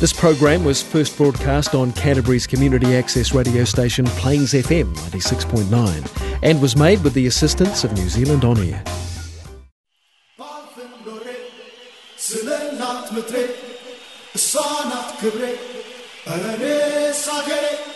This program was first broadcast on Canterbury's community access radio station Plains FM 96.9 and was made with the assistance of New Zealand On Air. Sana sagere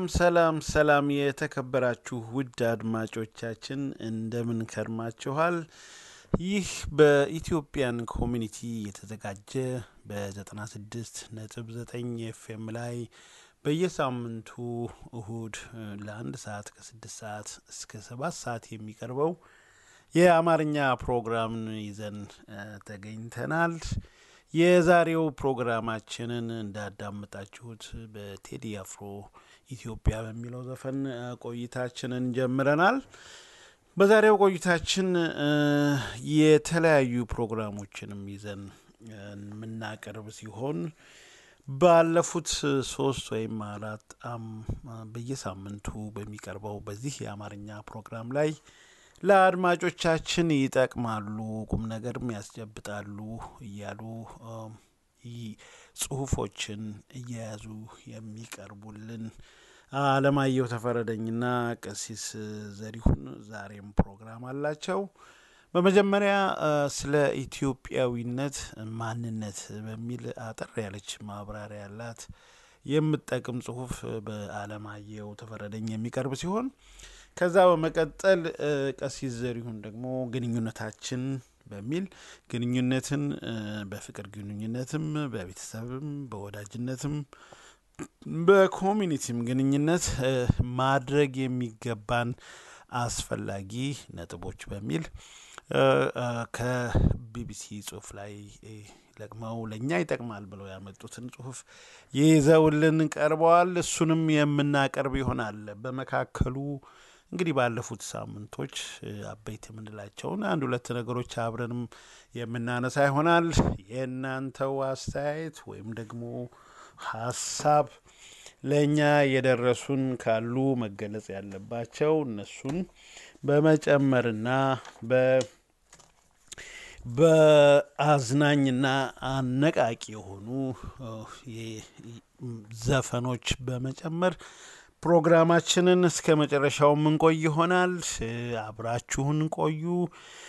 ሰላም ሰላም ሰላም የተከበራችሁ ውድ አድማጮቻችን እንደምን ከርማችኋል? ይህ በ Ethiopian community የተዘጋጀ በ96 ነጥብ 9 ኤፍኤም ላይ በየሳምንቱ እሁድ ለአንድ ሰዓት ከስድስት ሰዓት እስከ ሰባት ሰዓት የሚቀርበው የአማርኛ ፕሮግራምን ይዘን ተገኝተናል። የዛሬው ፕሮግራማችንን እንዳዳመጣችሁት በቴዲ አፍሮ ኢትዮጵያ በሚለው ዘፈን ቆይታችንን ጀምረናል። በዛሬው ቆይታችን የተለያዩ ፕሮግራሞችንም ይዘን የምናቀርብ ሲሆን ባለፉት ሶስት ወይም አራት በየሳምንቱ በሚቀርበው በዚህ የአማርኛ ፕሮግራም ላይ ለአድማጮቻችን ይጠቅማሉ፣ ቁም ነገርም ያስጨብጣሉ እያሉ ጽሁፎችን እየያዙ የሚቀርቡልን አለማየሁ ተፈረደኝና ቀሲስ ዘሪሁን ዛሬም ፕሮግራም አላቸው። በመጀመሪያ ስለ ኢትዮጵያዊነት ማንነት በሚል አጠር ያለች ማብራሪያ ያላት የምጠቅም ጽሁፍ በአለማየሁ ተፈረደኝ የሚቀርብ ሲሆን ከዛ በመቀጠል ቀሲስ ዘሪሁን ደግሞ ግንኙነታችን በሚል ግንኙነትን በፍቅር ግንኙነትም በቤተሰብም በወዳጅነትም በኮሚኒቲም ግንኙነት ማድረግ የሚገባን አስፈላጊ ነጥቦች በሚል ከቢቢሲ ጽሁፍ ላይ ለቅመው ለእኛ ይጠቅማል ብለው ያመጡትን ጽሁፍ ይዘውልን ቀርበዋል። እሱንም የምናቀርብ ይሆናል። በመካከሉ እንግዲህ ባለፉት ሳምንቶች አበይት የምንላቸውን አንድ ሁለት ነገሮች አብረንም የምናነሳ ይሆናል። የእናንተው አስተያየት ወይም ደግሞ ሀሳብ ለእኛ የደረሱን ካሉ መገለጽ ያለባቸው እነሱን በመጨመርና በአዝናኝና አነቃቂ የሆኑ ዘፈኖች በመጨመር ፕሮግራማችንን እስከ መጨረሻው የምንቆይ ይሆናል። አብራችሁን ቆዩ።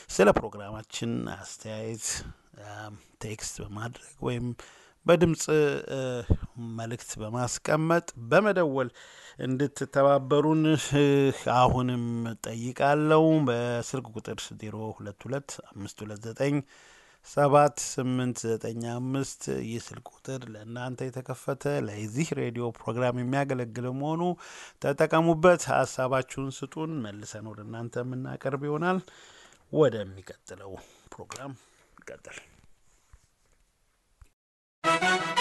ስለ ፕሮግራማችን አስተያየት text በማድረግ ወይም በድምፅ መልእክት በማስቀመጥ በመደወል እንድትተባበሩን አሁንም ጠይቃለው። በስልክ ቁጥር 022 529 ሰባት ስምንት ዘጠኝ አምስት ይህ ስልክ ቁጥር ለእናንተ የተከፈተ ለዚህ ሬዲዮ ፕሮግራም የሚያገለግል መሆኑ ተጠቀሙበት። ሀሳባችሁን ስጡን፣ መልሰን ወደ እናንተ የምናቀርብ ይሆናል። ወደሚቀጥለው ፕሮግራም ይቀጥል። ♪ ሀሳብ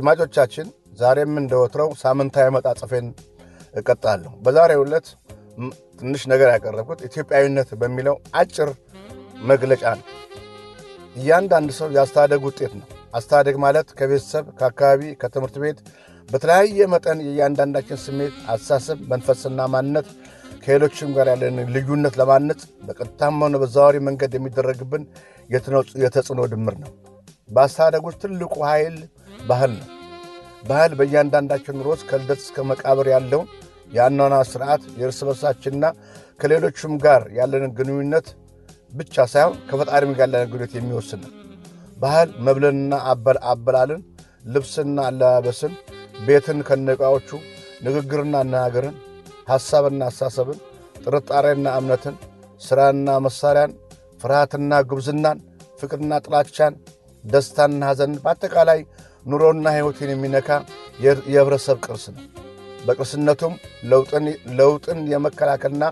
አድማጮቻችን ዛሬም እንደ ወትረው ሳምንታዊ መጣጥፌን እቀጥላለሁ። በዛሬው ዕለት ትንሽ ነገር ያቀረብኩት ኢትዮጵያዊነት በሚለው አጭር መግለጫ ነው። እያንዳንድ ሰው የአስተዳደግ ውጤት ነው። አስተዳደግ ማለት ከቤተሰብ፣ ከአካባቢ፣ ከትምህርት ቤት በተለያየ መጠን የእያንዳንዳችን ስሜት፣ አስተሳሰብ፣ መንፈስና ማንነት ከሌሎችም ጋር ያለን ልዩነት ለማነጽ በቀጥታም ሆነ በዘዋዋሪ መንገድ የሚደረግብን የተጽዕኖ ድምር ነው። በአስተዳደግ ውስጥ ትልቁ ኃይል ባህል ነው። ባህል በእያንዳንዳችን ኑሮ ውስጥ ከልደት እስከ መቃብር ያለውን የአኗኗር ስርዓት የእርስ በርሳችንና ከሌሎችም ጋር ያለንን ግንኙነት ብቻ ሳይሆን ከፈጣሪም ጋር ያለንን ግንኙነት የሚወስን ነው። ባህል መብልንና አበላልን፣ ልብስና አለባበስን፣ ቤትን ከነቃዎቹ፣ ንግግርና አነጋገርን፣ ሐሳብና አሳሰብን፣ ጥርጣሬና እምነትን፣ ሥራና መሣሪያን፣ ፍርሃትና ጉብዝናን፣ ፍቅርና ጥላቻን፣ ደስታና ሐዘንን በአጠቃላይ ኑሮና ሕይወትን የሚነካ የህብረተሰብ ቅርስ ነው። በቅርስነቱም ለውጥን የመከላከልና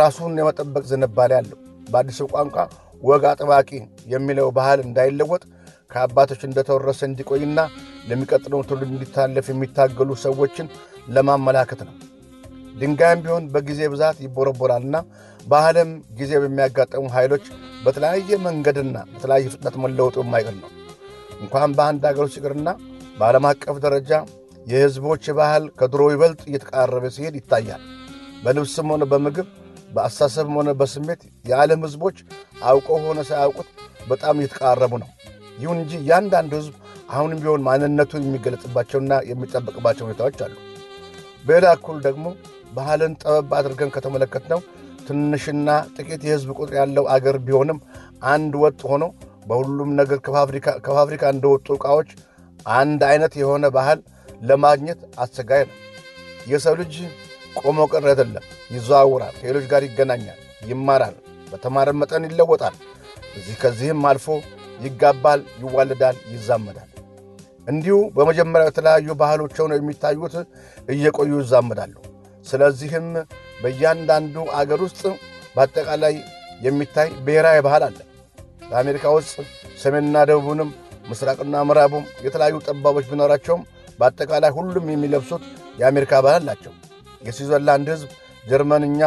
ራሱን የመጠበቅ ዝንባሌ አለው። በአዲሱ ቋንቋ ወግ አጥባቂ የሚለው ባህል እንዳይለወጥ ከአባቶች እንደተወረሰ እንዲቆይና ለሚቀጥለው ትውልድ እንዲታለፍ የሚታገሉ ሰዎችን ለማመላከት ነው። ድንጋይም ቢሆን በጊዜ ብዛት ይቦረቦራልና ባህልም ጊዜ በሚያጋጠሙ ኃይሎች በተለያየ መንገድና በተለያየ ፍጥነት መለወጡ የማይቀር ነው። እንኳን በአንድ ውስጥ ይቅርና በዓለም አቀፍ ደረጃ የሕዝቦች ባህል ከድሮ ይበልጥ እየተቃረበ ሲሄድ ይታያል። በልብስም ሆነ በምግብ በአስተሳሰብም ሆነ በስሜት የዓለም ሕዝቦች አውቀው ሆነ ሳያውቁት በጣም እየተቃረቡ ነው። ይሁን እንጂ እያንዳንዱ ሕዝብ አሁንም ቢሆን ማንነቱን የሚገለጽባቸውና የሚጠበቅባቸው ሁኔታዎች አሉ። በሌላ እኩል ደግሞ ባህልን ጠበብ አድርገን ከተመለከትነው ትንሽና ጥቂት የሕዝብ ቁጥር ያለው አገር ቢሆንም አንድ ወጥ ሆኖ በሁሉም ነገር ከፋብሪካ እንደወጡ ዕቃዎች አንድ አይነት የሆነ ባህል ለማግኘት አስቸጋሪ ነው። የሰው ልጅ ቆሞ ቀር አይደለም፣ ይዘዋውራል፣ ከሌሎች ጋር ይገናኛል፣ ይማራል፣ በተማረ መጠን ይለወጣል። እዚህ ከዚህም አልፎ ይጋባል፣ ይዋለዳል፣ ይዛመዳል። እንዲሁ በመጀመሪያው የተለያዩ ባህሎች ሆነው የሚታዩት እየቆዩ ይዛመዳሉ። ስለዚህም በእያንዳንዱ አገር ውስጥ በአጠቃላይ የሚታይ ብሔራዊ ባህል አለ። በአሜሪካ ውስጥ ሰሜንና ደቡቡንም ምስራቅና ምዕራቡም የተለያዩ ጠባቦች ቢኖራቸውም በአጠቃላይ ሁሉም የሚለብሱት የአሜሪካ ባህል አላቸው። የስዊዘርላንድ ሕዝብ ጀርመንኛ፣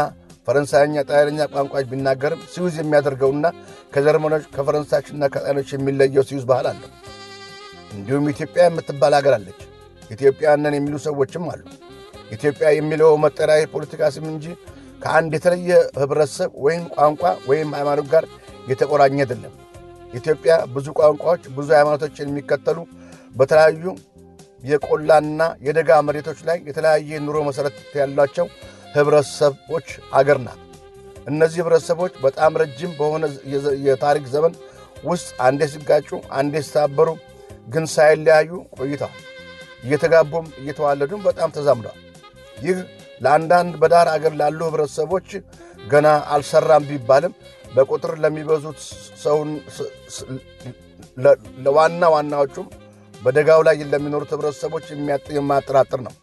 ፈረንሳይኛ፣ ጣሊያንኛ ቋንቋዎች ቢናገርም ስዊዝ የሚያደርገውና ከጀርመኖች ከፈረንሳዮችና ከጣሊያኖች የሚለየው ስዊዝ ባህል አለው። እንዲሁም ኢትዮጵያ የምትባል አገር አለች። ኢትዮጵያውያን የሚሉ ሰዎችም አሉ። ኢትዮጵያ የሚለው መጠሪያ የፖለቲካ ስም እንጂ ከአንድ የተለየ ኅብረተሰብ ወይም ቋንቋ ወይም ሃይማኖት ጋር የተቆራኘ አይደለም። ኢትዮጵያ ብዙ ቋንቋዎች፣ ብዙ ሃይማኖቶችን የሚከተሉ በተለያዩ የቆላና የደጋ መሬቶች ላይ የተለያየ ኑሮ መሠረት ያሏቸው ኅብረተሰቦች አገር ናት። እነዚህ ኅብረተሰቦች በጣም ረጅም በሆነ የታሪክ ዘመን ውስጥ አንዴ ሲጋጩ፣ አንዴ ሲታበሩ ግን ሳይለያዩ ቆይተዋል። እየተጋቡም እየተዋለዱም በጣም ተዛምደዋል። ይህ ለአንዳንድ በዳር አገር ላሉ ኅብረተሰቦች ገና አልሰራም ቢባልም በቁጥር ለሚበዙት ሰውን ለዋና ዋናዎቹም በደጋው ላይ ለሚኖሩት ኅብረተሰቦች የማያጠራጥር ነው።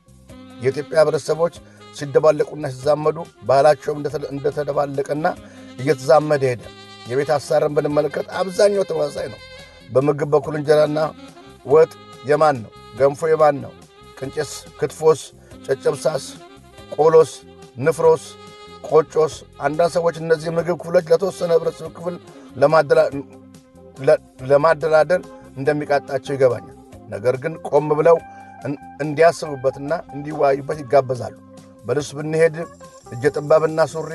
የኢትዮጵያ ኅብረተሰቦች ሲደባለቁና ሲዛመዱ ባህላቸውም እንደተደባለቀና እየተዛመደ ሄደ። የቤት አሰራርን ብንመለከት አብዛኛው ተመሳሳይ ነው። በምግብ በኩል እንጀራና ወጥ የማን ነው? ገንፎ የማን ነው? ቅንጭስ፣ ክትፎስ፣ ጨጨብሳስ፣ ቆሎስ፣ ንፍሮስ፣ ቆጮስ። አንዳንድ ሰዎች እነዚህ ምግብ ክፍሎች ለተወሰነ ኅብረተሰብ ክፍል ለማደላደል እንደሚቃጣቸው ይገባኛል። ነገር ግን ቆም ብለው እንዲያስቡበትና እንዲወያዩበት ይጋበዛሉ። በልብስ ብንሄድ እጀ ጠባብና ሱሪ፣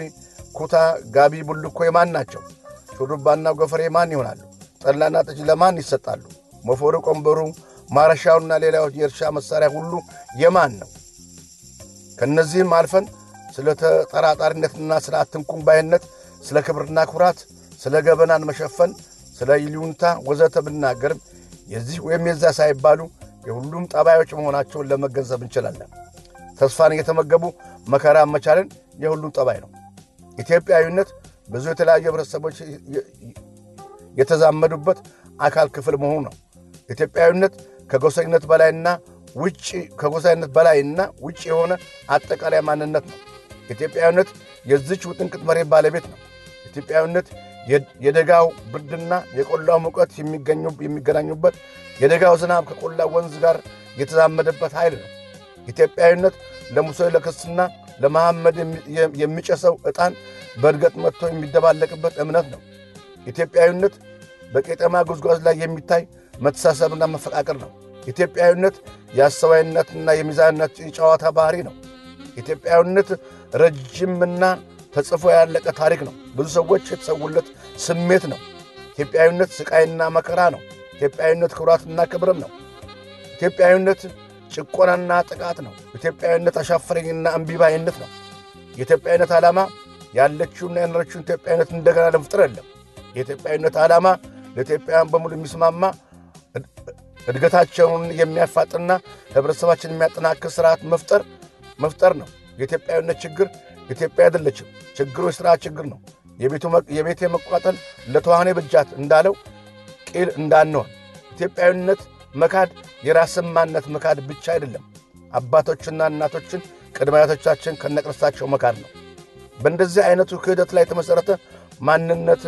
ኩታ፣ ጋቢ፣ ቡልኮ የማን ናቸው? ሹሩባና ጎፈሬ ማን ይሆናሉ? ጠላና ጠጅ ለማን ይሰጣሉ? ሞፈሩ፣ ቀንበሩ፣ ማረሻውና ሌላዎች የእርሻ መሣሪያ ሁሉ የማን ነው? ከእነዚህም አልፈን ስለ ተጠራጣሪነትና ስለ አትንኩን ባይነት፣ ስለ ክብርና ኩራት፣ ስለ ገበናን መሸፈን፣ ስለ ይሉኝታ ወዘተ ብናገርም የዚህ ወይም የዛ ሳይባሉ የሁሉም ጠባዮች መሆናቸውን ለመገንዘብ እንችላለን። ተስፋን እየተመገቡ መከራ መቻልን የሁሉም ጠባይ ነው። ኢትዮጵያዊነት ብዙ የተለያዩ ኅብረተሰቦች የተዛመዱበት አካል ክፍል መሆኑ ነው። ኢትዮጵያዊነት ከጎሰኝነት በላይና ውጭ ከጎሳይነት በላይና ውጭ የሆነ አጠቃላይ ማንነት ነው። ኢትዮጵያዊነት የዚች ውጥንቅጥ መሬት ባለቤት ነው። ኢትዮጵያዊነት የደጋው ብርድና የቆላው ሙቀት የሚገናኙበት፣ የደጋው ዝናብ ከቆላው ወንዝ ጋር የተዛመደበት ኃይል ነው። ኢትዮጵያዊነት ለሙሴ ለክርስትና ለመሐመድ የሚጨሰው ዕጣን በእድገት መጥቶ የሚደባለቅበት እምነት ነው። ኢትዮጵያዊነት በቄጠማ ጉዝጓዝ ላይ የሚታይ መተሳሰብና መፈቃቀር ነው። ኢትዮጵያዊነት የአስተዋይነትና የሚዛንነት የጨዋታ ባህሪ ነው። ኢትዮጵያዊነት ረጅምና ተጽፎ ያለቀ ታሪክ ነው። ብዙ ሰዎች የተሰውለት ስሜት ነው። ኢትዮጵያዊነት ስቃይና መከራ ነው። ኢትዮጵያዊነት ክብራትና ክብርም ነው። ኢትዮጵያዊነት ጭቆናና ጥቃት ነው። ኢትዮጵያዊነት አሻፈረኝና እምቢባይነት ነው። የኢትዮጵያዊነት ዓላማ ያለችውና የኖረችውን ኢትዮጵያዊነት እንደገና ለመፍጠር የለም። የኢትዮጵያዊነት ዓላማ ለኢትዮጵያውያን በሙሉ የሚስማማ እድገታቸውን የሚያፋጥና ህብረተሰባችን የሚያጠናክር ስርዓት መፍጠር መፍጠር ነው። የኢትዮጵያዊነት ችግር ኢትዮጵያ አይደለችም። ችግሩ የስርዓት ችግር ነው። የቤት መቋጠል ለተዋህኔ ብጃት እንዳለው ቂል እንዳንሆን ኢትዮጵያዊነት መካድ የራስን ማንነት መካድ ብቻ አይደለም። አባቶችና እናቶችን ቅድመ አያቶቻችን ከነቅርሳቸው መካድ ነው። በእንደዚህ አይነቱ ክህደት ላይ የተመሠረተ ማንነት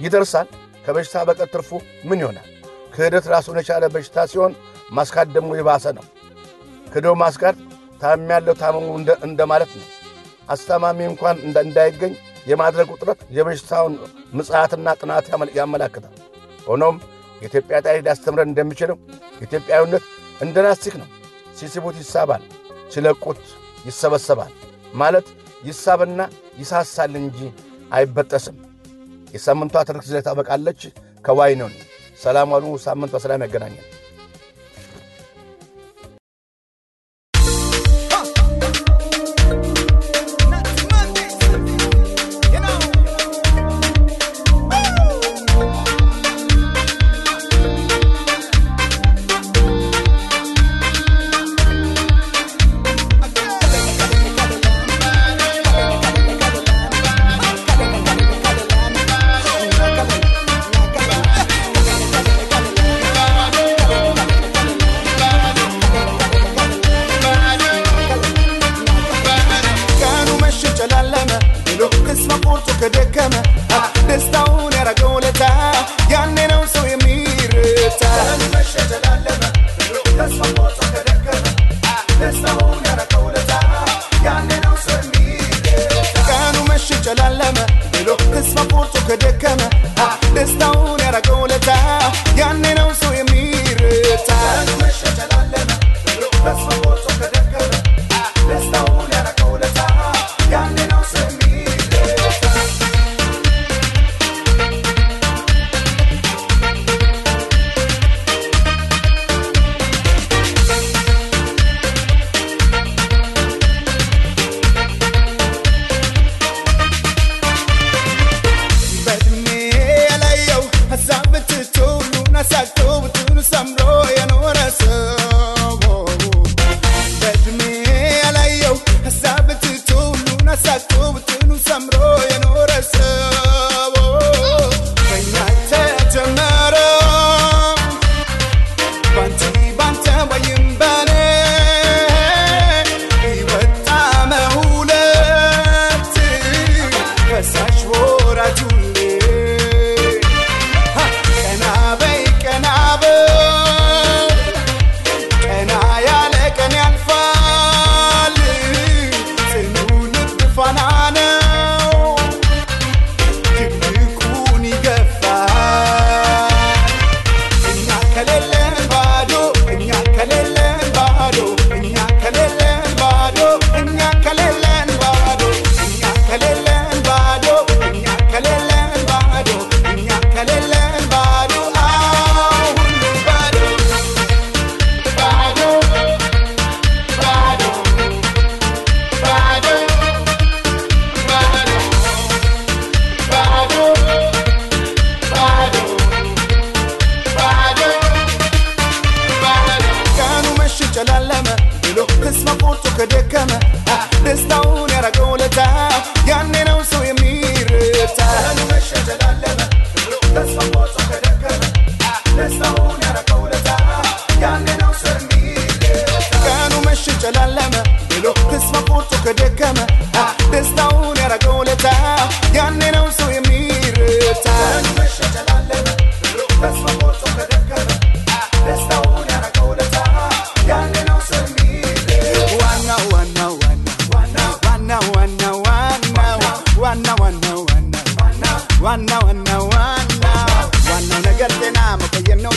ይደርሳል። ከበሽታ በቀር ትርፉ ምን ይሆናል? ክህደት ራሱን የቻለ በሽታ ሲሆን ማስካድ ደግሞ የባሰ ነው። ክዶ ማስካድ ታም ያለው ታመሙ እንደማለት ነው። አስታማሚ እንኳን እንዳይገኝ የማድረግ ውጥረት የበሽታውን ምጽሐትና ጥናት ያመላክታል። ሆኖም የኢትዮጵያ ታሪክ ሊያስተምረን እንደሚችለው ኢትዮጵያዊነት እንደ ላስቲክ ነው። ሲስቡት ይሳባል፣ ሲለቁት ይሰበሰባል። ማለት ይሳብና ይሳሳል እንጂ አይበጠስም። የሳምንቷ ትርክት ዜና ታበቃለች። ከዋይ ነው። ሰላም ዋሉ። ሳምንት በሰላም ያገናኛል።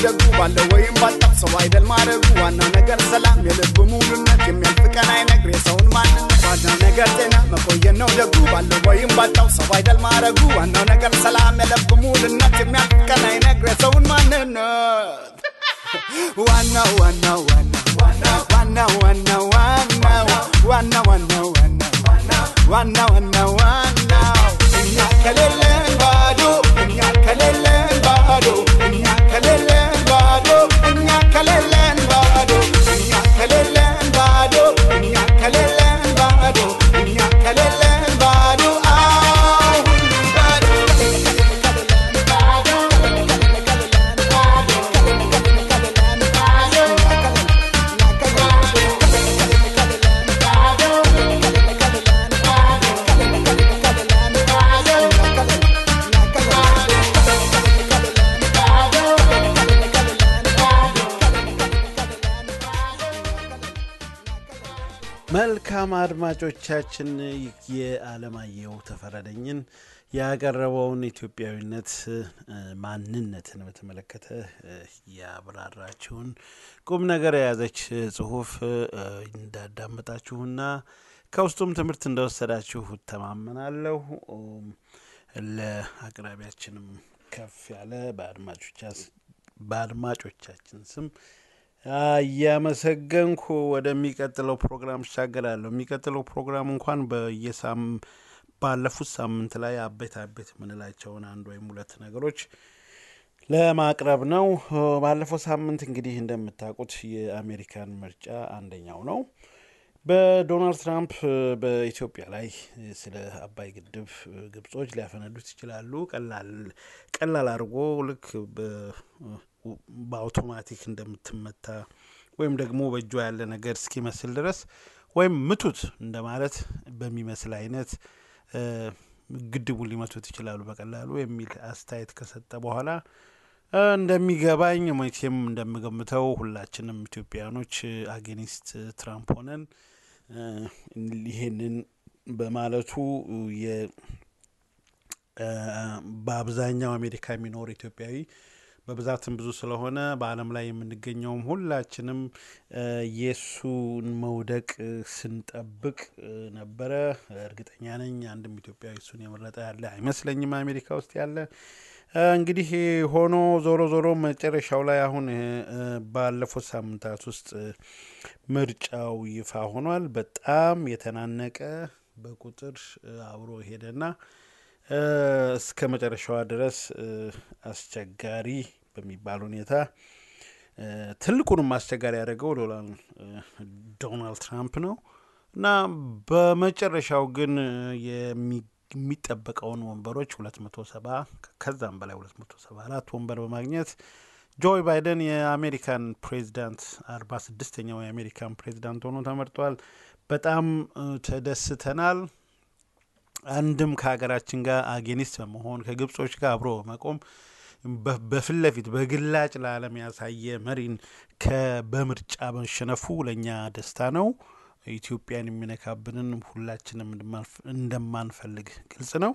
ማደጉ ባለው ወይም ባጣው ሰው አይደል ማድረጉ ዋናው ነገር ሰላም፣ የልብ ሙሉነት የሚያልፍ ቀን አይነግር የሰውን ማንነት ዋናው ነገር ጤና መቆየት ነው ደጉ ባለው ወይም ባጣው ሰው አይደል ማድረጉ ዋናው ነገር ሰላም፣ የልብ ሙሉነት የሚያልፍ ቀን አይነግር የሰውን ማንነት ዋናው ዋና ዋናው ዋና ዋናው ዋና ዋና ዋናው ዋናው ዋናው ዋናው እኛ ከሌለን ባዶ እኛ ከሌለን ባዶ እኛ Belén መልካም አድማጮቻችን የአለማየሁ ተፈረደኝን ያቀረበውን ኢትዮጵያዊነት ማንነትን በተመለከተ ያብራራችሁን ቁም ነገር የያዘች ጽሁፍ እንዳዳመጣችሁና ከውስጡም ትምህርት እንደወሰዳችሁ እተማመናለሁ። ለአቅራቢያችንም ከፍ ያለ በአድማጮቻችን ስም እያመሰገንኩ ወደሚቀጥለው ፕሮግራም እሻገላለሁ። የሚቀጥለው ፕሮግራም እንኳን በየሳም ባለፉት ሳምንት ላይ አቤት አቤት የምንላቸውን አንድ ወይም ሁለት ነገሮች ለማቅረብ ነው። ባለፈው ሳምንት እንግዲህ እንደምታውቁት የአሜሪካን ምርጫ አንደኛው ነው። በዶናልድ ትራምፕ በኢትዮጵያ ላይ ስለ አባይ ግድብ ግብጾች ሊያፈነዱት ይችላሉ ቀላል አድርጎ ልክ በአውቶማቲክ እንደምትመታ ወይም ደግሞ በእጇ ያለ ነገር እስኪመስል ድረስ ወይም ምቱት እንደማለት በሚመስል አይነት ግድቡን ሊመቱት ይችላሉ በቀላሉ የሚል አስተያየት ከሰጠ በኋላ እንደሚገባኝ መቼም እንደምገምተው ሁላችንም ኢትዮጵያኖች አጌኒስት ትራምፕ ሆነን ይሄንን በማለቱ በአብዛኛው አሜሪካ የሚኖር ኢትዮጵያዊ በብዛትም ብዙ ስለሆነ በዓለም ላይ የምንገኘውም ሁላችንም የእሱን መውደቅ ስንጠብቅ ነበረ። እርግጠኛ ነኝ አንድም ኢትዮጵያዊ እሱን የመረጠ ያለ አይመስለኝም አሜሪካ ውስጥ ያለ። እንግዲህ ሆኖ ዞሮ ዞሮ መጨረሻው ላይ አሁን ባለፉት ሳምንታት ውስጥ ምርጫው ይፋ ሆኗል። በጣም የተናነቀ በቁጥር አብሮ ሄደና እስከ መጨረሻዋ ድረስ አስቸጋሪ በሚባል ሁኔታ ትልቁንም አስቸጋሪ ያደረገው ዶናልድ ትራምፕ ነው እና በመጨረሻው ግን የሚጠበቀውን ወንበሮች ሁለት መቶ ሰባ ከዛም በላይ ሁለት መቶ ሰባ አራት ወንበር በማግኘት ጆ ባይደን የአሜሪካን ፕሬዚዳንት አርባ ስድስተኛው የአሜሪካን ፕሬዚዳንት ሆኖ ተመርጧል። በጣም ተደስተናል። አንድም ከሀገራችን ጋር አጌኒስት በመሆን ከግብጾች ጋር አብሮ በመቆም በፊት ለፊት በግላጭ ለዓለም ያሳየ መሪን በምርጫ መሸነፉ ለእኛ ደስታ ነው። ኢትዮጵያን የሚነካብንን ሁላችንም እንደማንፈልግ ግልጽ ነው።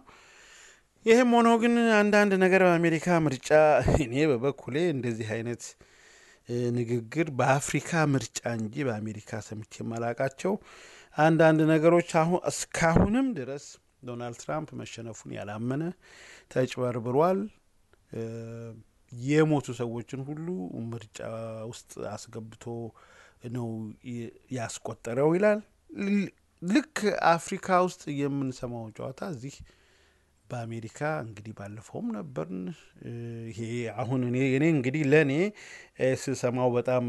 ይህም ሆኖ ግን አንዳንድ ነገር በአሜሪካ ምርጫ እኔ በበኩሌ እንደዚህ አይነት ንግግር በአፍሪካ ምርጫ እንጂ በአሜሪካ ሰምቼ የማላቃቸው አንዳንድ ነገሮች አሁን እስካሁንም ድረስ ዶናልድ ትራምፕ መሸነፉን ያላመነ ተጭበርብሯል፣ የሞቱ ሰዎችን ሁሉ ምርጫ ውስጥ አስገብቶ ነው ያስቆጠረው ይላል። ልክ አፍሪካ ውስጥ የምንሰማው ጨዋታ እዚህ በአሜሪካ እንግዲህ ባለፈውም ነበርን። ይሄ አሁን እኔ እንግዲህ ለእኔ ስሰማው በጣም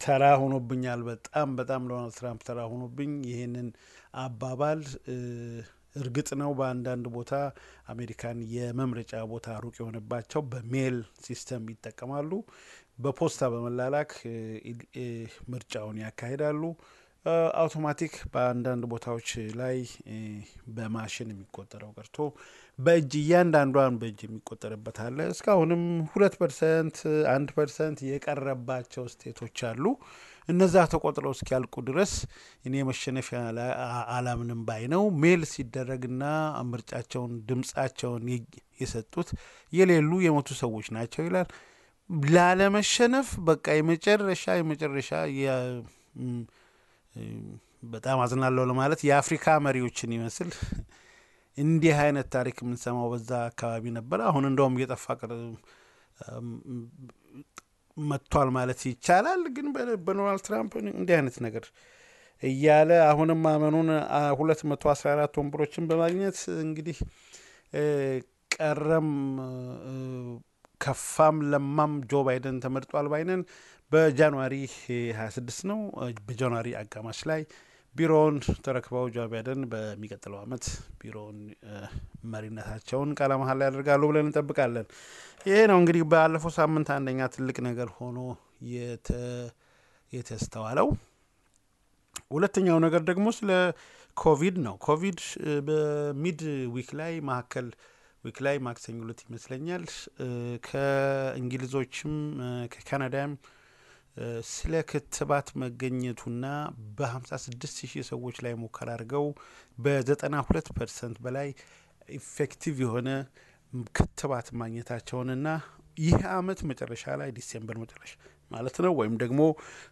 ተራ ሆኖብኛል። በጣም በጣም ዶናልድ ትራምፕ ተራ ሆኖብኝ ይሄንን አባባል እርግጥ ነው በአንዳንድ ቦታ አሜሪካን የመምረጫ ቦታ ሩቅ የሆነባቸው በ mail system ይጠቀማሉ። በፖስታ በመላላክ ምርጫውን ያካሂዳሉ። አውቶማቲክ በአንዳንድ ቦታዎች ላይ በማሽን የሚቆጠረው ቀርቶ በእጅ እያንዳንዷን በእጅ የሚቆጠርበት አለ። እስካሁንም ሁለት percent አንድ percent የቀረባቸው state ኦች አሉ። እነዛ ተቆጥረው እስኪያልቁ ድረስ እኔ መሸነፊያ አላምንም ባይ ነው። mail ሲደረግና ምርጫቸውን ድምጻቸውን የሰጡት የሌሉ የሞቱ ሰዎች ናቸው ይላል። ላለመሸነፍ በቃ የመጨረሻ የመጨረሻ በጣም አዝናለሁ ለማለት የአፍሪካ መሪዎችን ይመስል እንዲህ አይነት ታሪክ የምንሰማው በዛ አካባቢ ነበር። አሁን እንደውም እየጠፋ መጥቷል ማለት ይቻላል። ግን በዶናልድ ትራምፕ እንዲህ አይነት ነገር እያለ አሁንም ማመኑን ሁለት መቶ አስራ አራት ወንበሮችን በማግኘት እንግዲህ ቀረም ከፋም ለማም ጆ ባይደን ተመርጧል ባይነን በጃንዋሪ 26 ነው። በጃንዋሪ አጋማሽ ላይ ቢሮውን ተረክበው ጆ ባይደን በሚቀጥለው ዓመት ቢሮውን መሪነታቸውን ቃለ መሃላ ያደርጋሉ ብለን እንጠብቃለን። ይሄ ነው እንግዲህ ባለፈው ሳምንት አንደኛ ትልቅ ነገር ሆኖ የተስተዋለው። ሁለተኛው ነገር ደግሞ ስለ ኮቪድ ነው። ኮቪድ በ mid week ላይ መካከል week ላይ ማክሰኞ ዕለት ይመስለኛል ከእንግሊዞችም ከካናዳም ስለ ክትባት መገኘቱና በ56 ሺህ ሰዎች ላይ ሙከራ አድርገው በ92 percent በላይ effective የሆነ ክትባት ማግኘታቸውንና ይህ አመት መጨረሻ ላይ December መጨረሻ ማለት ነው ወይም ደግሞ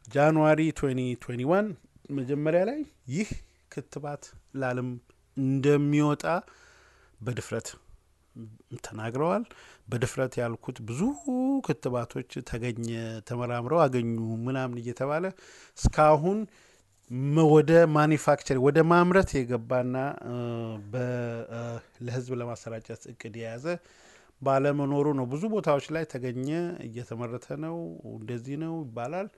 ጃንዋሪ 2021 መጀመሪያ ላይ ይህ ክትባት ለዓለም እንደሚወጣ በድፍረት ተናግረዋል። በድፍረት ያልኩት ብዙ ክትባቶች ተገኘ፣ ተመራምረው አገኙ ምናምን እየተባለ እስካሁን ወደ ማኒፋክቸር ወደ ማምረት የገባና ለህዝብ ለማሰራጨት እቅድ የያዘ ባለመኖሩ ነው። ብዙ ቦታዎች ላይ ተገኘ፣ እየተመረተ ነው፣ እንደዚህ ነው ይባላል።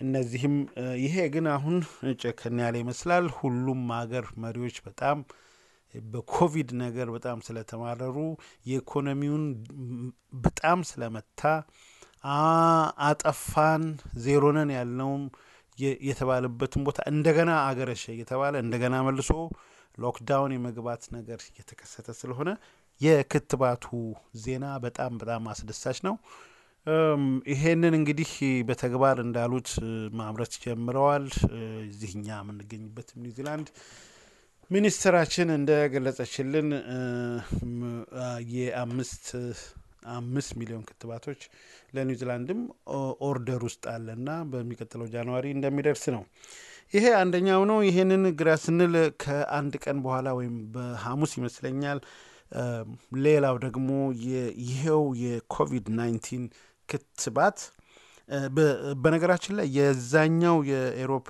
እነዚህም ይሄ ግን አሁን ጨከን ያለ ይመስላል። ሁሉም ሀገር መሪዎች በጣም በኮቪድ ነገር በጣም ስለተማረሩ የኢኮኖሚውን በጣም ስለመታ አጠፋን ዜሮነን ያልነውም የተባለበትን ቦታ እንደገና አገረሸ እየተባለ እንደገና መልሶ ሎክዳውን የመግባት ነገር እየተከሰተ ስለሆነ የክትባቱ ዜና በጣም በጣም አስደሳች ነው። ይሄንን እንግዲህ በተግባር እንዳሉት ማምረት ጀምረዋል። እዚህ እኛ የምንገኝበትም ኒውዚላንድ ሚኒስትራችን እንደገለጸችልን የአምስት አምስት ሚሊዮን ክትባቶች ለኒውዚላንድም order ውስጥ አለና በሚቀጥለው January እንደሚደርስ ነው። ይሄ አንደኛው ነው። ይሄንን ግራ ስንል ከአንድ ቀን በኋላ ወይም በሐሙስ ይመስለኛል ሌላው ደግሞ ይሄው የኮቪድ nineteen ክትባት በነገራችን ላይ የዛኛው የ Europe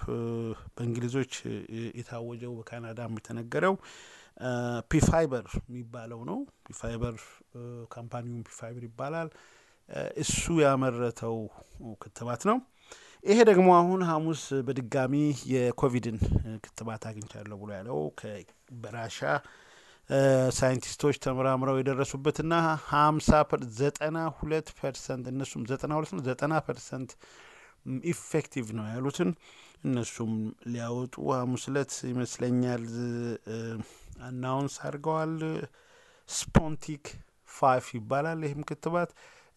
በእንግሊዞች የታወጀው በካናዳም የተነገረው ፒፋይዘር የሚባለው ነው። ፒፋይዘር company ውን ፒፋይዘር ይባላል። እሱ ያመረተው ክትባት ነው። ይሄ ደግሞ አሁን ሐሙስ በድጋሚ የኮቪድን ክትባት አግኝቻለሁ ብሎ ያለው በራሻ scientist ኦች ተመራምረው የደረሱበትና ሀምሳ ዘጠና ሁለት percent እነሱም ዘጠና ሁለት ነው ዘጠና percent effective ነው ያሉትን እነሱም ሊያወጡ ሐሙስ ዕለት ይመስለኛል announce አድርገዋል። ስፑትኒክ five ይባላል ይህም ክትባት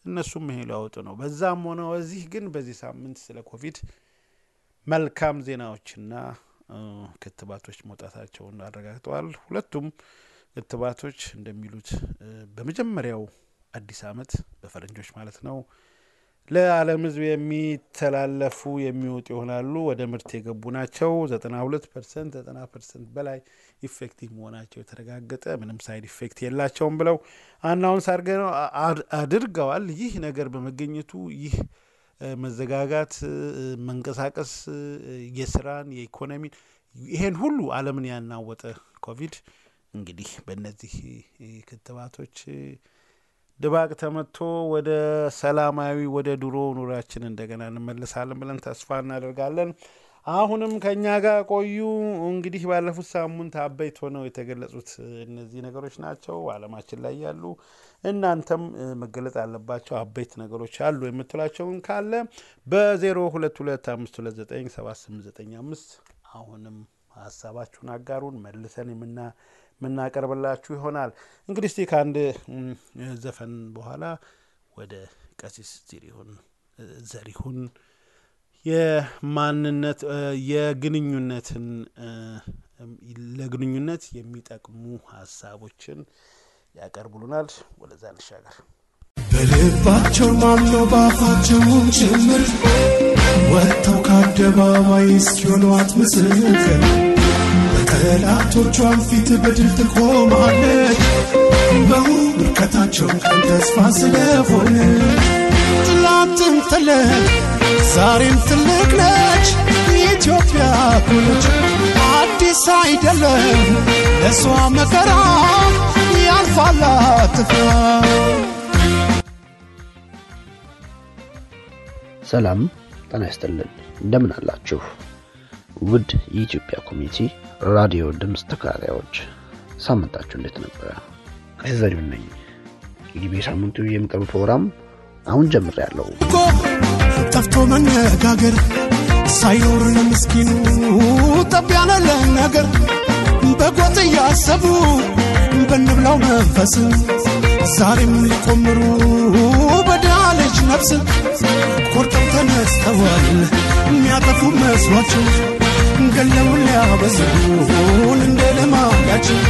እነሱም ይሄ ሊያወጡ ነው። በዛም ሆነ በዚህ ግን በዚህ ሳምንት ስለ ኮቪድ መልካም ዜናዎችና ክትባቶች መውጣታቸውን አረጋግጠዋል። ሁለቱም ክትባቶች እንደሚሉት በመጀመሪያው አዲስ ዓመት በፈረንጆች ማለት ነው ለዓለም ሕዝብ የሚተላለፉ የሚወጡ ይሆናሉ። ወደ ምርት የገቡ ናቸው። ዘጠና ሁለት percent ዘጠና percent በላይ effective መሆናቸው የተረጋገጠ ምንም side effect የላቸውም ብለው announce አድርገዋል። ይህ ነገር በመገኘቱ ይህ መዘጋጋት፣ መንቀሳቀስ፣ የስራን የኢኮኖሚን ይሄን ሁሉ ዓለምን ያናወጠ ኮቪድ እንግዲህ በእነዚህ ክትባቶች ድባቅ ተመቶ ወደ ሰላማዊ ወደ ድሮ ኑሯችን እንደገና እንመልሳለን ብለን ተስፋ እናደርጋለን። አሁንም ከእኛ ጋር ቆዩ። እንግዲህ ባለፉት ሳምንት አበይት ሆነው የተገለጹት እነዚህ ነገሮች ናቸው ዓለማችን ላይ ያሉ እናንተም መገለጽ ያለባቸው አበይት ነገሮች አሉ የምትላቸውን ካለ በዜሮ ሁለት ሁለት አምስት ሁለት ዘጠኝ ሰባት ስምንት ዘጠኝ አምስት አሁንም ሀሳባችሁን አጋሩን መልሰን የምና የምናቀርብላችሁ ይሆናል። እንግዲህ እስቲ ከአንድ ዘፈን በኋላ ወደ ቀሲስ ዚሪሁን ዘሪሁን የማንነት የግንኙነትን ለግንኙነት የሚጠቅሙ ሀሳቦችን ያቀርቡልናል። ወደዛ ልሻገር። በልባቸው ማምነው ባፋቸውን ጭምር ወጥተው ከአደባባይ እስኪሆኗት ምስክር በጠላቶቿን ፊት በድል ትቆማለች። በውድቀታቸው ቀን ተስፋ ስለሆነ ትላንትም ትልቅ ዛሬም ትልቅ ነች ኢትዮጵያ ኮነች አዲስ አይደለም ለእሷ መከራ ያልፋል አትፍራ። ሰላም ጤና ይስጥልን። እንደምን አላችሁ? ውድ የኢትዮጵያ community ራዲዮ ድምፅ ተከታታዮች ሳምንታችሁ እንዴት ነበረ? ዘሪሁን ነኝ። እንግዲህ በሳምንቱ የሚቀርቡ ፕሮግራም አሁን ጀምሬያለሁ። እኮ ጠፍቶ መነጋገር ሳይኖር ለምስኪኑ ጠብ ያለ ነገር በጎጥ እያሰቡ በንብላው መንፈስ ዛሬም ሊቆምሩ በዳለ ልጅ ነፍስ ቆርጠው ተነስተዋል የሚያጠፉ መስሏቸው ገለውን ሊያበዙን እንደ ልማዳቸው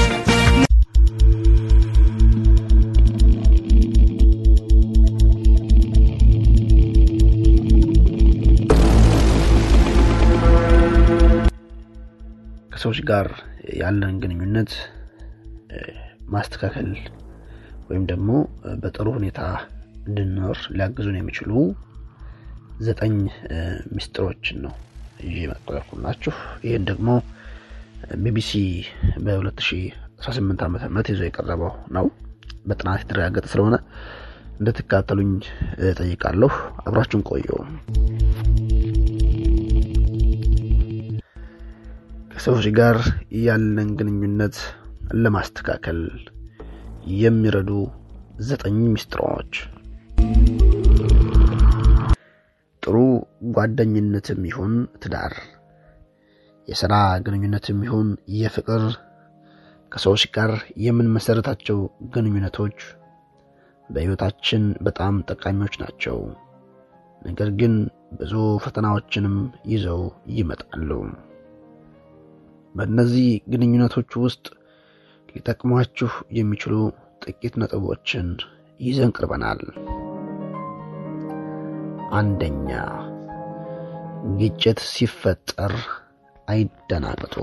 ከሰዎች ጋር ያለን ግንኙነት ማስተካከል ወይም ደግሞ በጥሩ ሁኔታ እንድንኖር ሊያግዙን የሚችሉ ዘጠኝ ምስጢሮችን ነው ይዤ መጥቆያኩላችሁ። ይህን ደግሞ ቢቢሲ በ2018 ዓ ም ይዞ የቀረበው ነው። በጥናት የተረጋገጠ ስለሆነ እንድትካተሉኝ ጠይቃለሁ። አብራችሁን ቆዩ። ከሰዎች ጋር ያለን ግንኙነት ለማስተካከል የሚረዱ ዘጠኝ ምስጢሮች። ጥሩ ጓደኝነትም ይሁን ትዳር፣ የሥራ ግንኙነትም ይሁን የፍቅር፣ ከሰዎች ጋር የምንመሰረታቸው ግንኙነቶች በሕይወታችን በጣም ጠቃሚዎች ናቸው። ነገር ግን ብዙ ፈተናዎችንም ይዘው ይመጣሉ። በእነዚህ ግንኙነቶች ውስጥ ሊጠቅሟችሁ የሚችሉ ጥቂት ነጥቦችን ይዘን ቀርበናል። አንደኛ፣ ግጭት ሲፈጠር አይደናገጡ።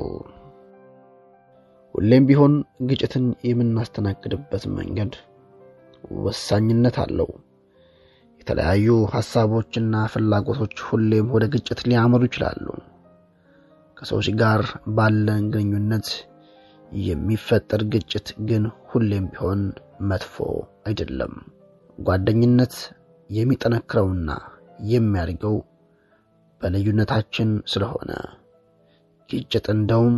ሁሌም ቢሆን ግጭትን የምናስተናግድበት መንገድ ወሳኝነት አለው። የተለያዩ ሐሳቦችና ፍላጎቶች ሁሌም ወደ ግጭት ሊያመሩ ይችላሉ። ከሰዎች ጋር ባለን ግንኙነት የሚፈጠር ግጭት ግን ሁሌም ቢሆን መጥፎ አይደለም። ጓደኝነት የሚጠነክረውና የሚያድገው በልዩነታችን ስለሆነ። ግጭት እንደውም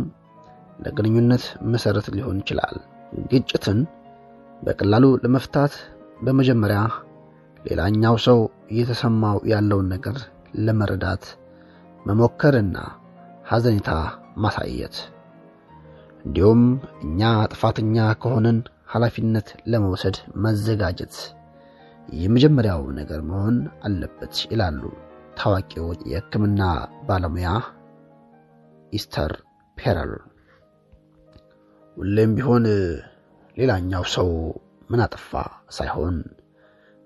ለግንኙነት መሰረት ሊሆን ይችላል። ግጭትን በቀላሉ ለመፍታት በመጀመሪያ ሌላኛው ሰው እየተሰማው ያለውን ነገር ለመረዳት መሞከርና ሐዘኔታ ማሳየት። እንዲሁም እኛ ጥፋተኛ ከሆንን ኃላፊነት ለመውሰድ መዘጋጀት የመጀመሪያው ነገር መሆን አለበት ይላሉ ታዋቂው የሕክምና ባለሙያ ኢስተር ፔረል። ሁሌም ቢሆን ሌላኛው ሰው ምን አጠፋ ሳይሆን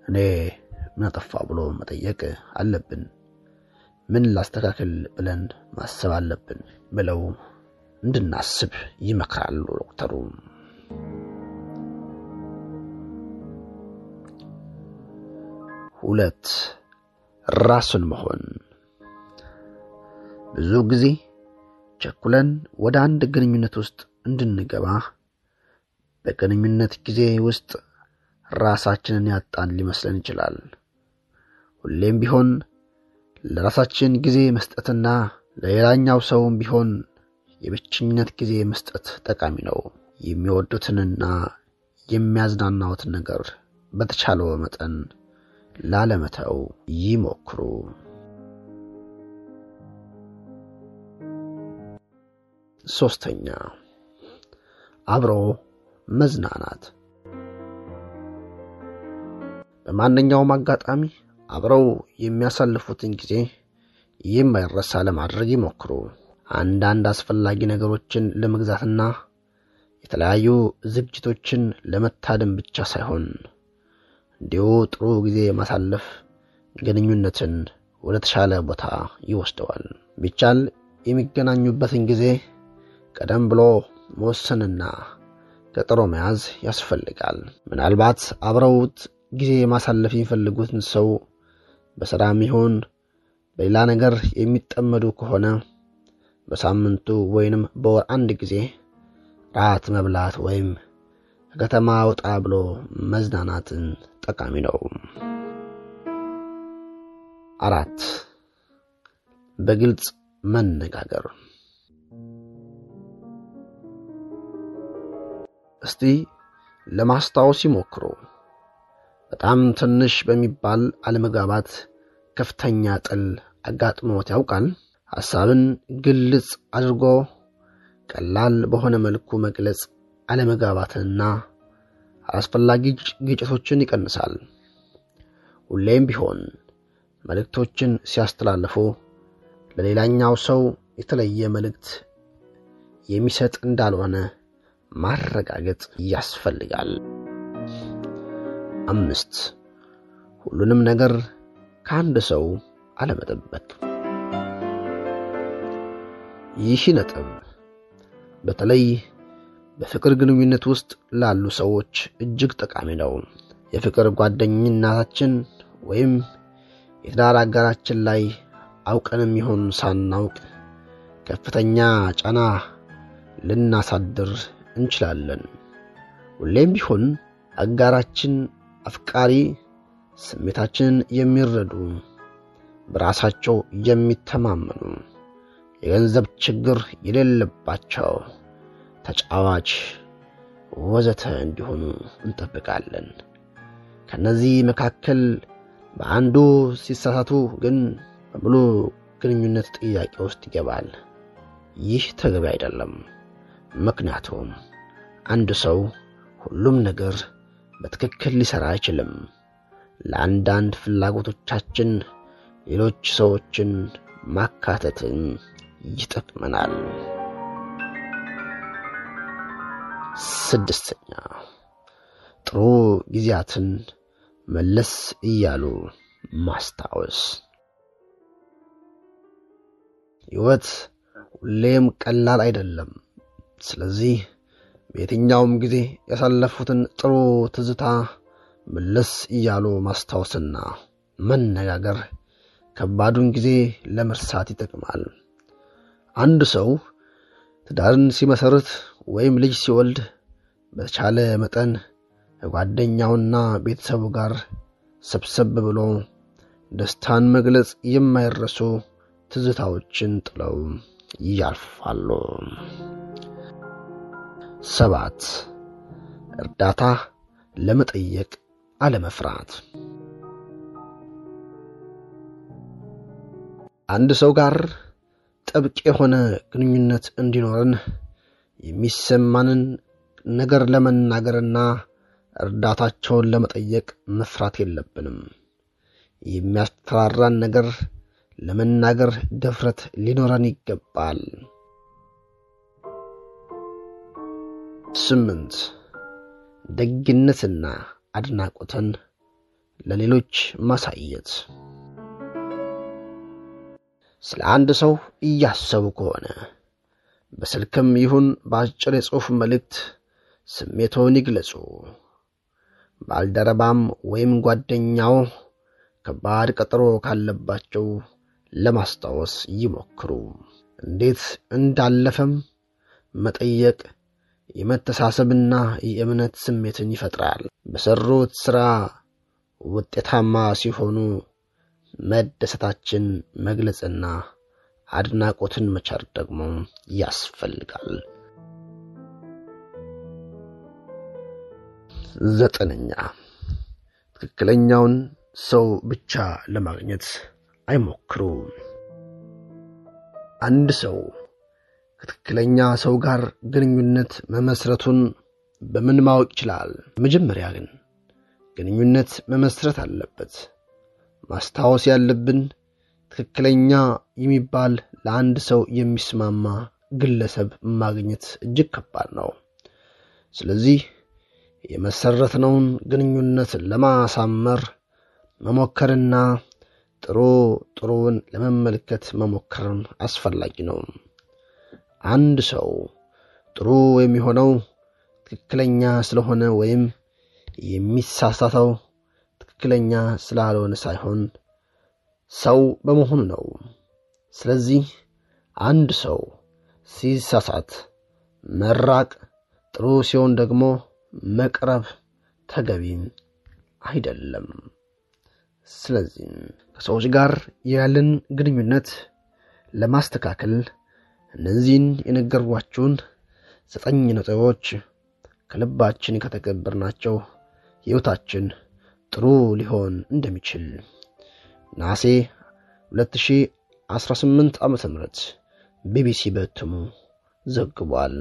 እኔ ምን አጠፋ ብሎ መጠየቅ አለብን። ምን ላስተካክል ብለን ማሰብ አለብን ብለው እንድናስብ ይመክራሉ ዶክተሩ። ሁለት ራስን መሆን። ብዙ ጊዜ ቸኩለን ወደ አንድ ግንኙነት ውስጥ እንድንገባ በግንኙነት ጊዜ ውስጥ ራሳችንን ያጣን ሊመስለን ይችላል። ሁሌም ቢሆን ለራሳችን ጊዜ መስጠትና ለሌላኛው ሰውም ቢሆን የብቸኝነት ጊዜ መስጠት ጠቃሚ ነው። የሚወዱትንና የሚያዝናናውትን ነገር በተቻለው መጠን ላለመተው ይሞክሩ። ሶስተኛ አብሮ መዝናናት። በማንኛውም አጋጣሚ አብረው የሚያሳልፉትን ጊዜ የማይረሳ ለማድረግ ይሞክሩ። አንዳንድ አስፈላጊ ነገሮችን ለመግዛትና የተለያዩ ዝግጅቶችን ለመታደም ብቻ ሳይሆን እንዲሁ ጥሩ ጊዜ ማሳለፍ ግንኙነትን ወደ ተሻለ ቦታ ይወስደዋል። ቢቻል የሚገናኙበትን ጊዜ ቀደም ብሎ መወሰንና ቀጠሮ መያዝ ያስፈልጋል። ምናልባት አብረውት ጊዜ ማሳለፍ የሚፈልጉትን ሰው በስራም ይሁን በሌላ ነገር የሚጠመዱ ከሆነ በሳምንቱ ወይንም በወር አንድ ጊዜ ራት መብላት ወይም ከከተማ ወጣ ብሎ መዝናናትን ጠቃሚ ነው። አራት በግልጽ መነጋገር። እስቲ ለማስታወስ ይሞክሩ። በጣም ትንሽ በሚባል አለመግባባት ከፍተኛ ጥል አጋጥሞት ያውቃል? ሐሳብን ግልጽ አድርጎ ቀላል በሆነ መልኩ መግለጽ አለመግባባትንና አላስፈላጊ ግጭቶችን ይቀንሳል። ሁሌም ቢሆን መልእክቶችን ሲያስተላልፉ ለሌላኛው ሰው የተለየ መልእክት የሚሰጥ እንዳልሆነ ማረጋገጥ ያስፈልጋል። አምስት ሁሉንም ነገር ከአንድ ሰው አለመጠበቅ። ይህ ነጥብ በተለይ በፍቅር ግንኙነት ውስጥ ላሉ ሰዎች እጅግ ጠቃሚ ነው። የፍቅር ጓደኝነታችን ወይም የትዳር አጋራችን ላይ አውቀንም ይሁን ሳናውቅ ከፍተኛ ጫና ልናሳድር እንችላለን። ሁሌም ቢሆን አጋራችን አፍቃሪ፣ ስሜታችንን የሚረዱ፣ በራሳቸው የሚተማመኑ፣ የገንዘብ ችግር የሌለባቸው፣ ተጫዋች ወዘተ እንዲሆኑ እንጠብቃለን። ከነዚህ መካከል በአንዱ ሲሳሳቱ ግን በሙሉ ግንኙነት ጥያቄ ውስጥ ይገባል። ይህ ተገቢ አይደለም። ምክንያቱም አንድ ሰው ሁሉም ነገር በትክክል ሊሰራ አይችልም። ለአንዳንድ ፍላጎቶቻችን ሌሎች ሰዎችን ማካተትን ይጠቅመናል። ስድስተኛ ጥሩ ጊዜያትን መለስ እያሉ ማስታወስ። ሕይወት ሁሌም ቀላል አይደለም። ስለዚህ በየትኛውም ጊዜ ያሳለፉትን ጥሩ ትዝታ መለስ እያሉ ማስታወስና መነጋገር ከባዱን ጊዜ ለመርሳት ይጠቅማል። አንድ ሰው ትዳርን ሲመሰርት ወይም ልጅ ሲወልድ በተቻለ መጠን ከጓደኛውና ቤተሰቡ ጋር ሰብሰብ ብሎ ደስታን መግለጽ የማይረሱ ትዝታዎችን ጥለው ያልፋሉ። ሰባት እርዳታ ለመጠየቅ አለመፍራት። አንድ ሰው ጋር ጥብቅ የሆነ ግንኙነት እንዲኖረን የሚሰማንን ነገር ለመናገርና እርዳታቸውን ለመጠየቅ መፍራት የለብንም። የሚያስፈራራን ነገር ለመናገር ድፍረት ሊኖረን ይገባል። ስምንት ደግነትና አድናቆትን ለሌሎች ማሳየት። ስለ አንድ ሰው እያሰቡ ከሆነ በስልክም ይሁን በአጭር የጽሑፍ መልእክት ስሜቶን ይግለጹ። ባልደረባም ወይም ጓደኛው ከባድ ቀጠሮ ካለባቸው ለማስታወስ ይሞክሩ። እንዴት እንዳለፈም መጠየቅ የመተሳሰብና የእምነት ስሜትን ይፈጥራል። በሰሩት ሥራ ውጤታማ ሲሆኑ መደሰታችን መግለጽና አድናቆትን መቻር ደግሞ ያስፈልጋል። ዘጠነኛ ትክክለኛውን ሰው ብቻ ለማግኘት አይሞክሩ። አንድ ሰው ከትክክለኛ ሰው ጋር ግንኙነት መመስረቱን በምን ማወቅ ይችላል? መጀመሪያ ግን ግንኙነት መመስረት አለበት። ማስታወስ ያለብን ትክክለኛ የሚባል ለአንድ ሰው የሚስማማ ግለሰብ ማግኘት እጅግ ከባድ ነው። ስለዚህ የመሰረትነውን ግንኙነት ለማሳመር መሞከርና ጥሩ ጥሩውን ለመመልከት መሞከርን አስፈላጊ ነው። አንድ ሰው ጥሩ የሚሆነው ትክክለኛ ስለሆነ ወይም የሚሳሳተው ትክክለኛ ስላልሆነ ሳይሆን ሰው በመሆኑ ነው። ስለዚህ አንድ ሰው ሲሳሳት መራቅ፣ ጥሩ ሲሆን ደግሞ መቅረብ ተገቢ አይደለም። ስለዚህ ከሰዎች ጋር ያለን ግንኙነት ለማስተካከል እነዚህን የነገርኳችሁን ዘጠኝ ነጥቦች ከልባችን ከተገበርናቸው ሕይወታችን ጥሩ ሊሆን እንደሚችል ነሐሴ 2018 ዓ ም ቢቢሲ በእትሙ ዘግቧል።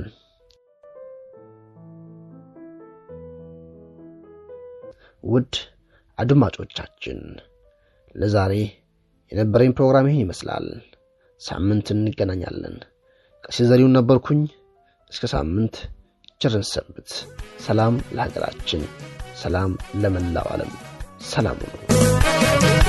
ውድ አድማጮቻችን ለዛሬ የነበረኝ ፕሮግራም ይህን ይመስላል። ሳምንት እንገናኛለን። ቀሲስ ዘሪሁን ነበርኩኝ። እስከ ሳምንት ቸርን ሰንብት። ሰላም ለሀገራችን፣ ሰላም ለመላው ዓለም። ሰላም ሁኑ።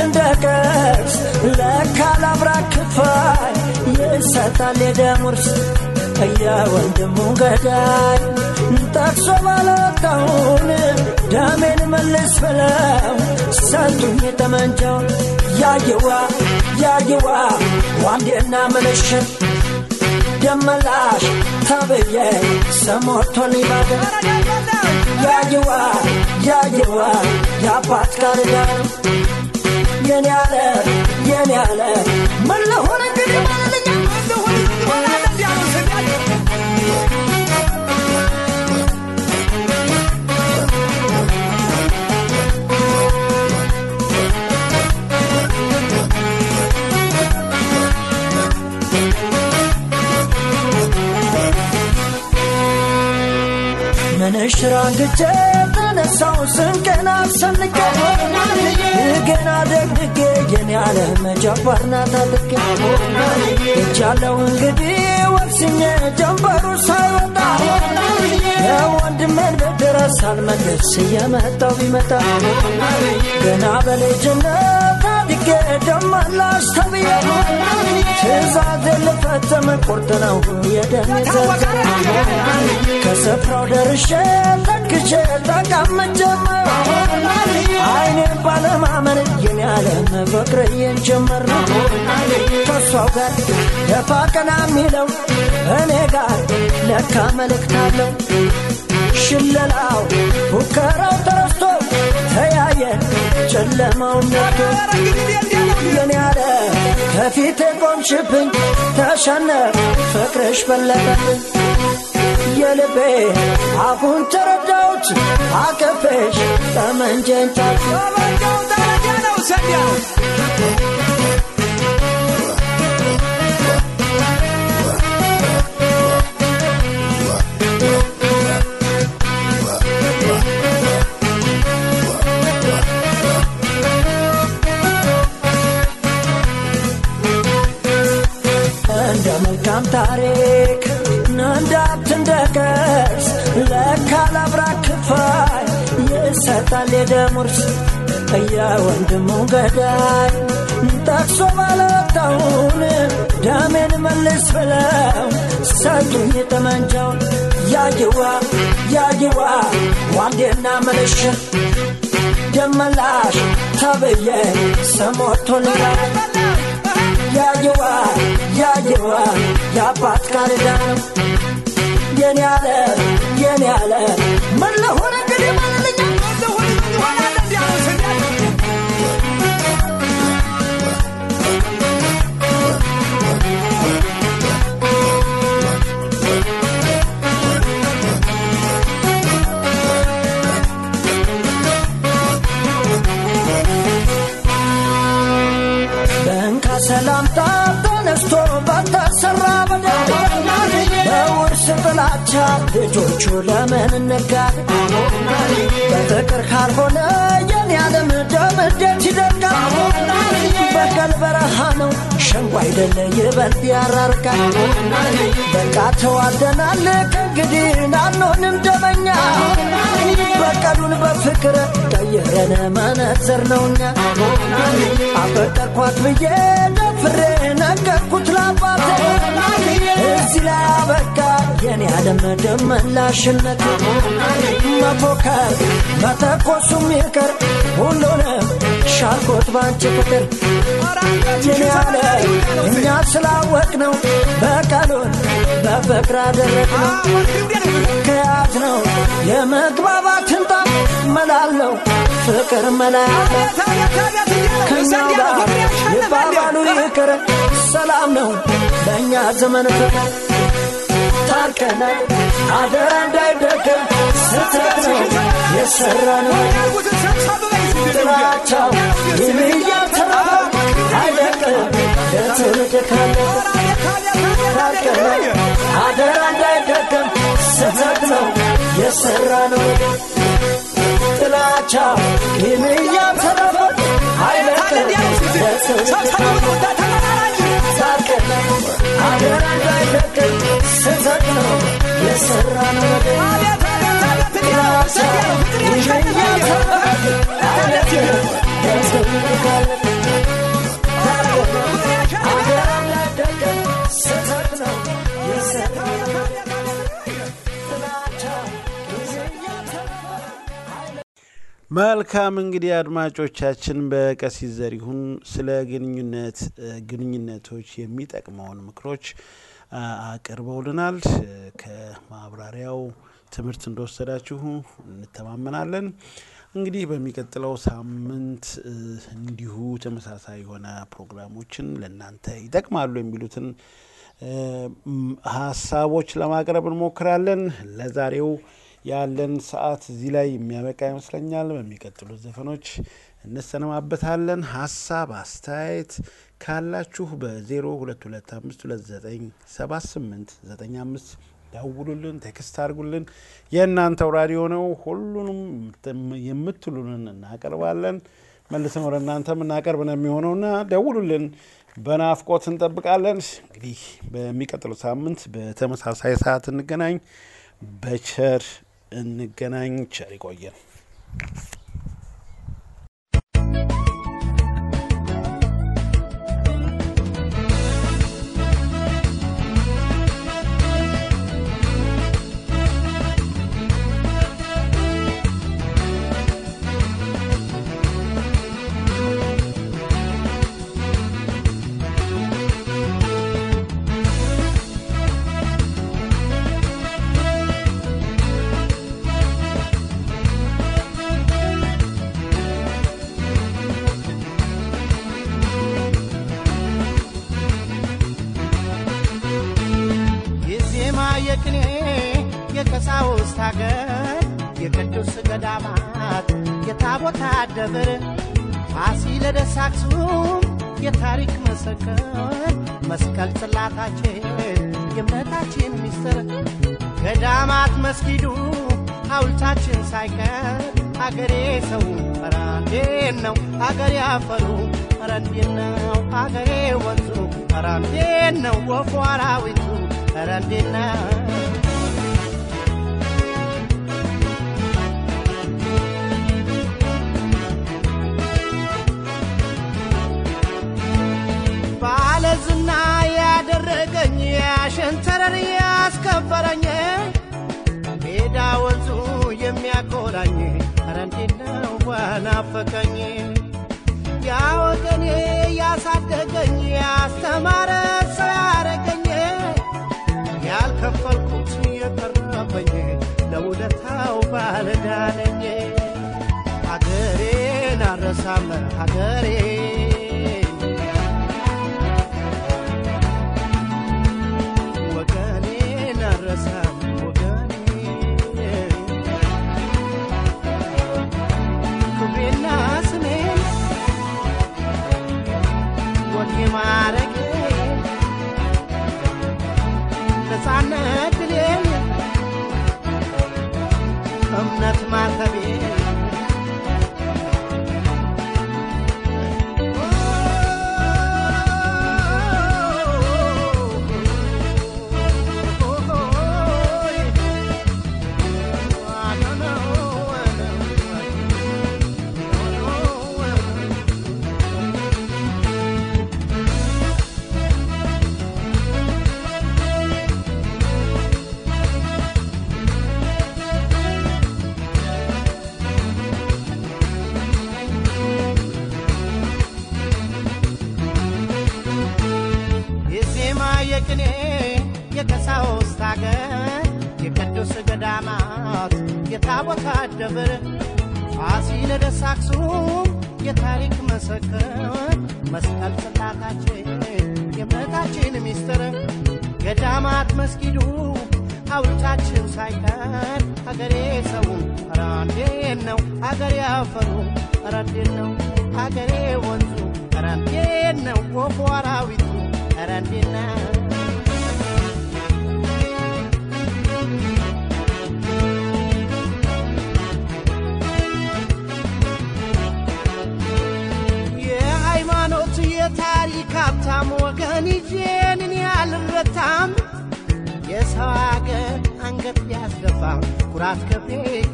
መልካም ታሪክ እንደ ሀብት እንደ ቅርስ ለካ ላብራክ ክፋይ ይሰጣል የደም ውርስ የወንድሙ ገዳይ ጠቅሶ ባለወጣውን ደሜን መልስ ብለው ሰጡኝ ጠመንጃውን ያየዋ ያየዋ ዋንዴና ምንሽር ደመላሽ ተብዬ ሰሞቶን ይባገር። ያየዋ ያየዋ የአባት ጋር ዳር የኔ ምንሽር አንግቼ ተነሳው ስንቄን አሰንቄ ገና ደግድጌ የኔ ያለ መጀመርና ታጥቄ እጃለው እንግዲህ ወስኜ ጀንበሩ ሳይወጣ የወንድሜን እየመጣው ቢመጣ ገና በልጅነት አድጌ ደርሼ ተክቼ ተቀምጬም አይኔን ባለማመን የኔ ዓለም ፍቅርዬን ጀመር ከሷው ጋር ደፋ ቀና የሚለው እኔ ጋር ለካ መልእክት አለው። ሽለላው ፉከራው ተረስቶ ተያየን ጨለማው ነቶ የኔ ያለ ከፊቴ ቆምሽብኝ ተሸነፍ ፍቅርሽ በለጠብኝ። የልቤ አሁን ተረዳሁት አቀፈሽ ጠመንጀን ጫፍ እንደ መልካም ታሪክ ይሰጣል የደም ውርስ የወንድሙ ገዳይ ጠቅሶ ባለወጣውን ደሜን መልስ ብለው ሰጡኝ ጠመንጃውን። ያየዋ ያየዋ ዋንዴና ምልሽር ደመላሽ ተብዬ ሰሞቶን ያየዋ ያየዋ የአባት ቃል ነው የኔ ያለ የኔ ያለ ምን እንግዲህ ጥላቻ ልጆቹ ለምን ነጋድ በፍቅር ካልሆነ የኔ ዓለም ደም እንዴት ይደርጋል? በቀል በረሃ ነው ሸንጎ አይደለ ይበልጥ ያራርቃል። በቃ ተዋደናል ከእንግዲህ አንሆንም ደመኛ። በቀሉን በፍቅር ቀይረን መነጽር ነውኛ አፈቀርኳት ብዬ ደፍሬ ነገርኩት ላባቴ እዚህ ላይ አበቃ የኔ ዓለም ደመላሽነት መፎከር መተኮሱም ይቅር ሁሉንም ሻርኮት ባንቺ ፍቅር። የኔ ዓለም እኛ ስላወቅ ነው በቀሉን በፍቅር አደረግ ነው ከያት ነው የመግባባትን ጣም መላለው ፍቅር መላያለ ከኛው ጋር ይባባሉ ይቅር ሰላም ነው በእኛ ዘመን ፍቅር ታርቀናል አደራ እንዳይደገም ስተት ነው የሰራ ነው ጥላቻው ይህን እያተረፈ አይደቅም ለትውልድ ካለ ታርቀናል አደራ እንዳይደገም ስተት ነው የሰራ ነው ጥላቻ ይህን እያተረፈ አይደቅም ለትውልድ ታርቀናል አደራ እንዳይደገም ስተት ነው መልካም እንግዲህ አድማጮቻችን በቀሲስ ዘሪሁን ስለ ግንኙነት ግንኙነቶች የሚጠቅመውን ምክሮች አቅርበውልናል። ከማብራሪያው ትምህርት እንደወሰዳችሁ እንተማመናለን። እንግዲህ በሚቀጥለው ሳምንት እንዲሁ ተመሳሳይ የሆነ ፕሮግራሞችን ለእናንተ ይጠቅማሉ የሚሉትን ሀሳቦች ለማቅረብ እንሞክራለን። ለዛሬው ያለን ሰዓት እዚህ ላይ የሚያበቃ ይመስለኛል። በሚቀጥሉት ዘፈኖች እንሰነባበታለን። ሀሳብ አስተያየት ካላችሁ በ0225297895 ደውሉልን፣ text አድርጉልን። የእናንተው ራዲዮ ነው። ሁሉንም የምትሉንን እናቀርባለን። መልሰን ወደ እናንተ የምናቀርብ ነው የሚሆነውና ደውሉልን። በናፍቆት እንጠብቃለን። እንግዲህ በሚቀጥለው ሳምንት በተመሳሳይ ሰዓት እንገናኝ። በቸር እንገናኝ። ቸር ይቆየን። ደብር ፋሲለደስ አክሱም የታሪክ መሰከር መስቀል ጽላታችን የእምነታችን ሚስጥር ገዳማት መስጊዱ ሐውልታችን ሳይቀር አገሬ ሰው ኧረ ነው አገሬ አፈሩ ኧረ ነው አገሬ ወንዙ ኧረ እንዴት ነው ወፉ አራዊቱ ነው ያስከበረኝ ሜዳ ወንዙ የሚያኮራኝ ኧረ እንዴት ነው በናፈቀኝ ያ ያሳደገኝ ያስተማረ ሰው ያረገኝ ያልከፈልኩት የቀረበኝ ለውለታው ባለዳነኝ። ሀገሬን አረሳም ሀገሬን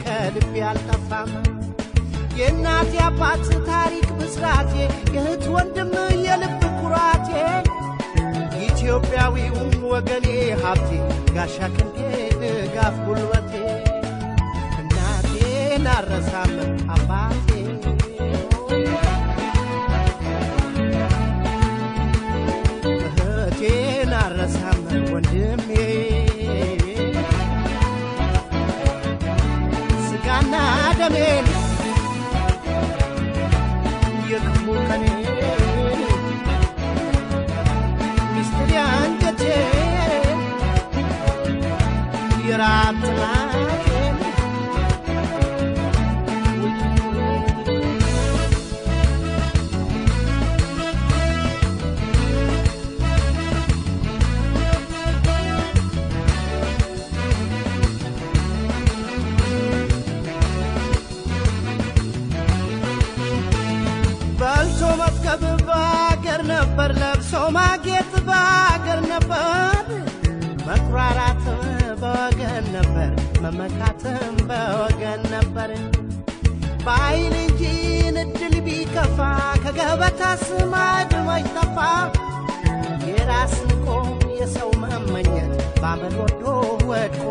ከልቤ አልጠፋም። የእናት የአባት ታሪክ ብስራቴ የእህት ወንድም የልብ ኩራቴ ኢትዮጵያዊው ወገኔ ሀብቴ ጋሻ ክንዴ ድጋፍ ጉልበቴ። እናቴን አረሳም አባቴ ለብሶ ማጌጥ በአገር ነበር፣ መኩራራትም በወገን ነበር፣ መመካትም በወገን ነበር። በኃይል እንጂ እድል ቢከፋ ከገበታ ስማድ ጠፋ? የራስ ንቆ የሰው መመኘት ባመል ወዶ ወድቆ